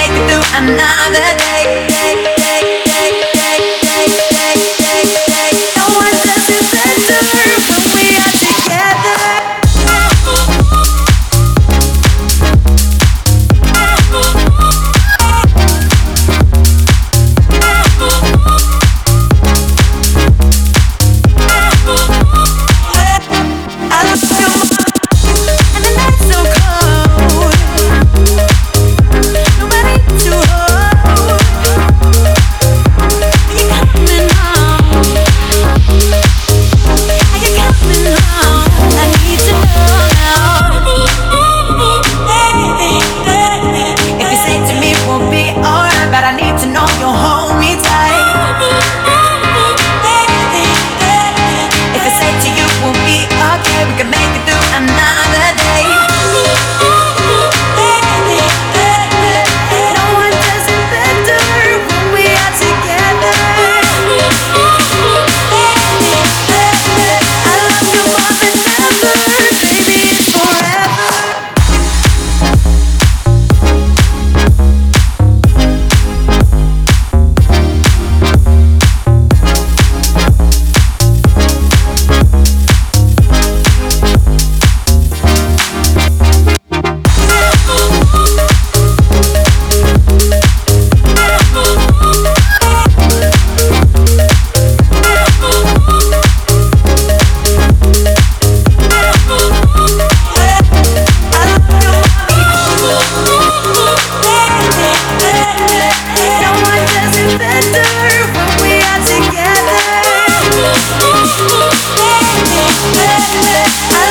make it through another day. I love you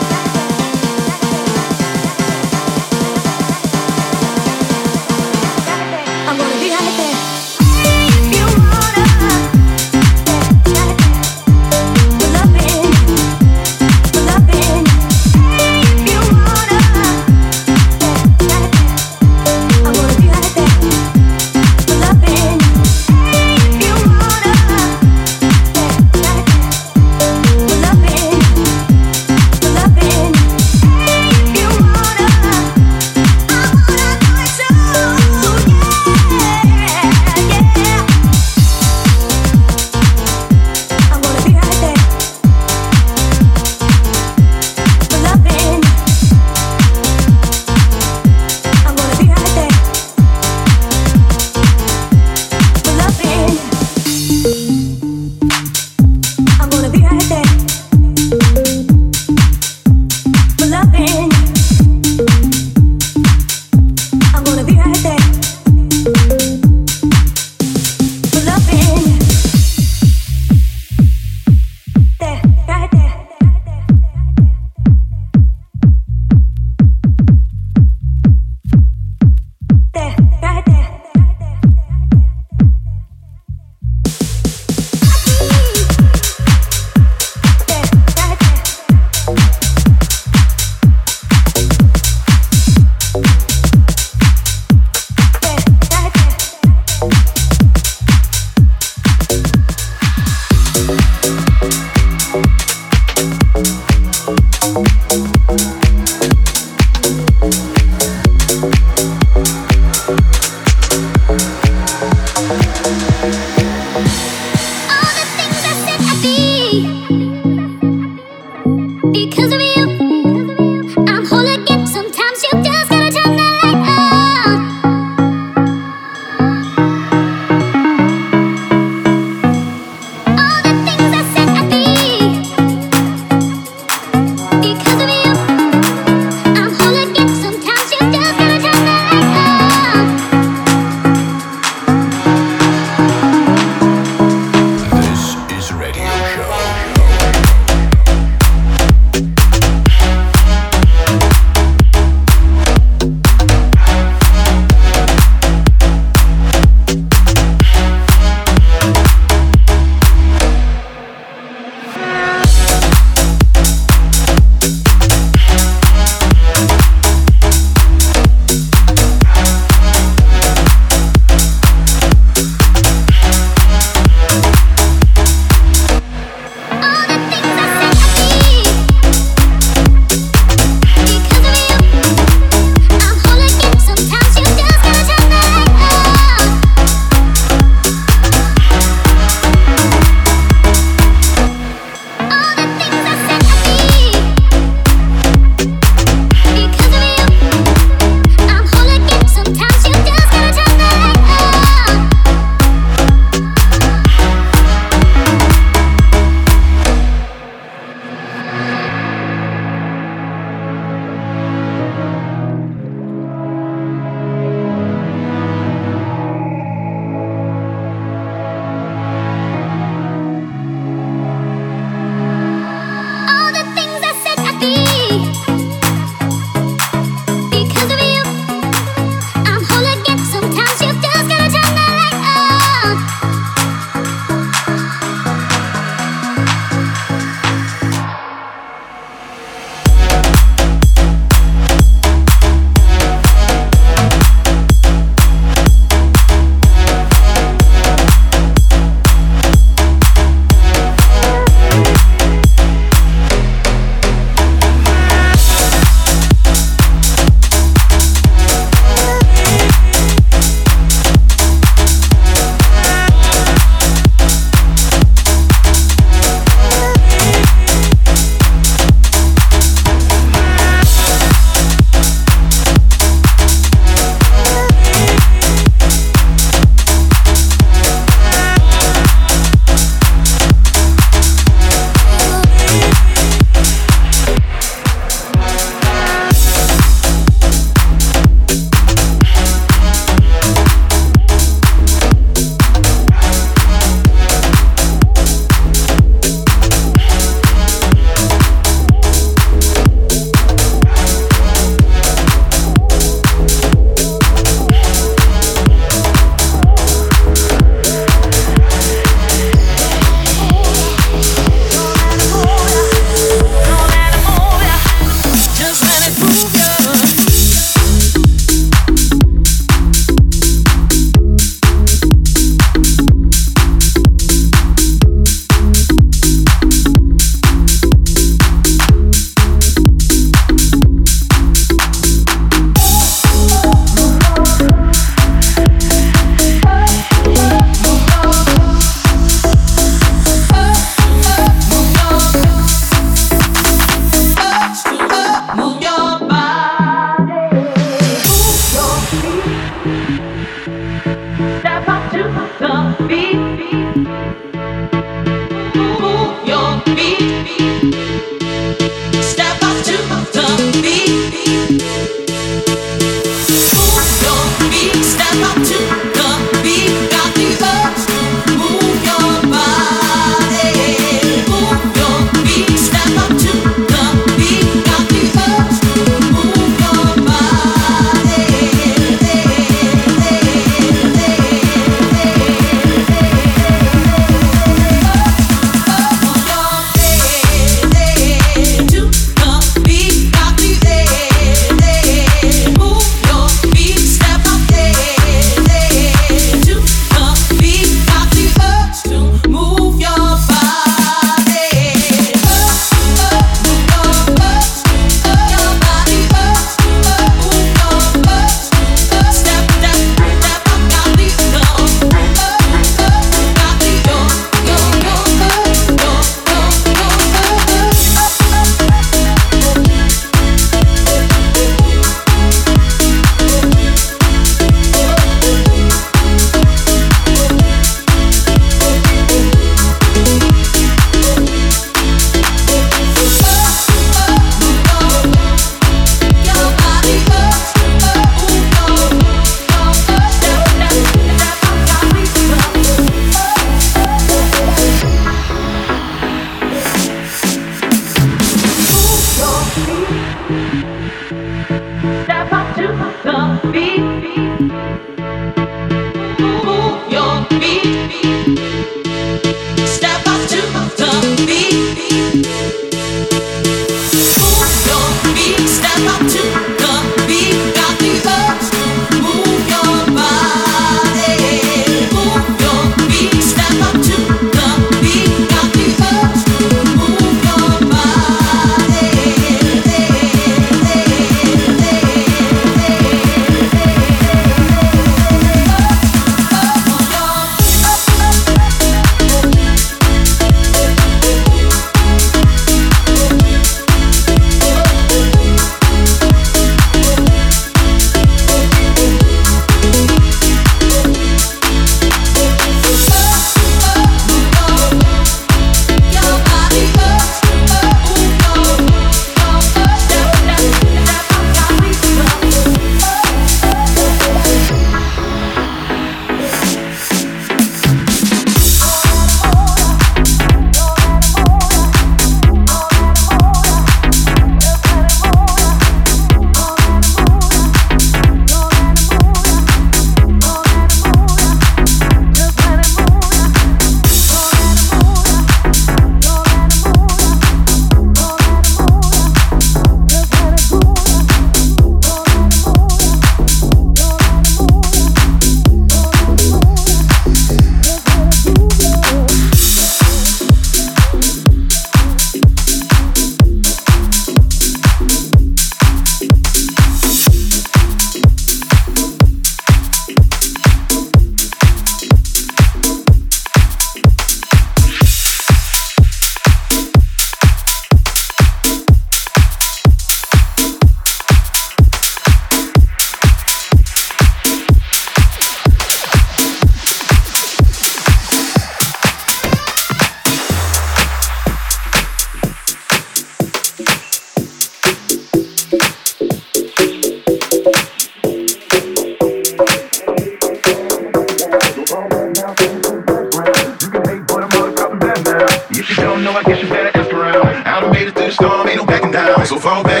I guess you better get through. I done made it through the storm, ain't no backing down. So fall back.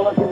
If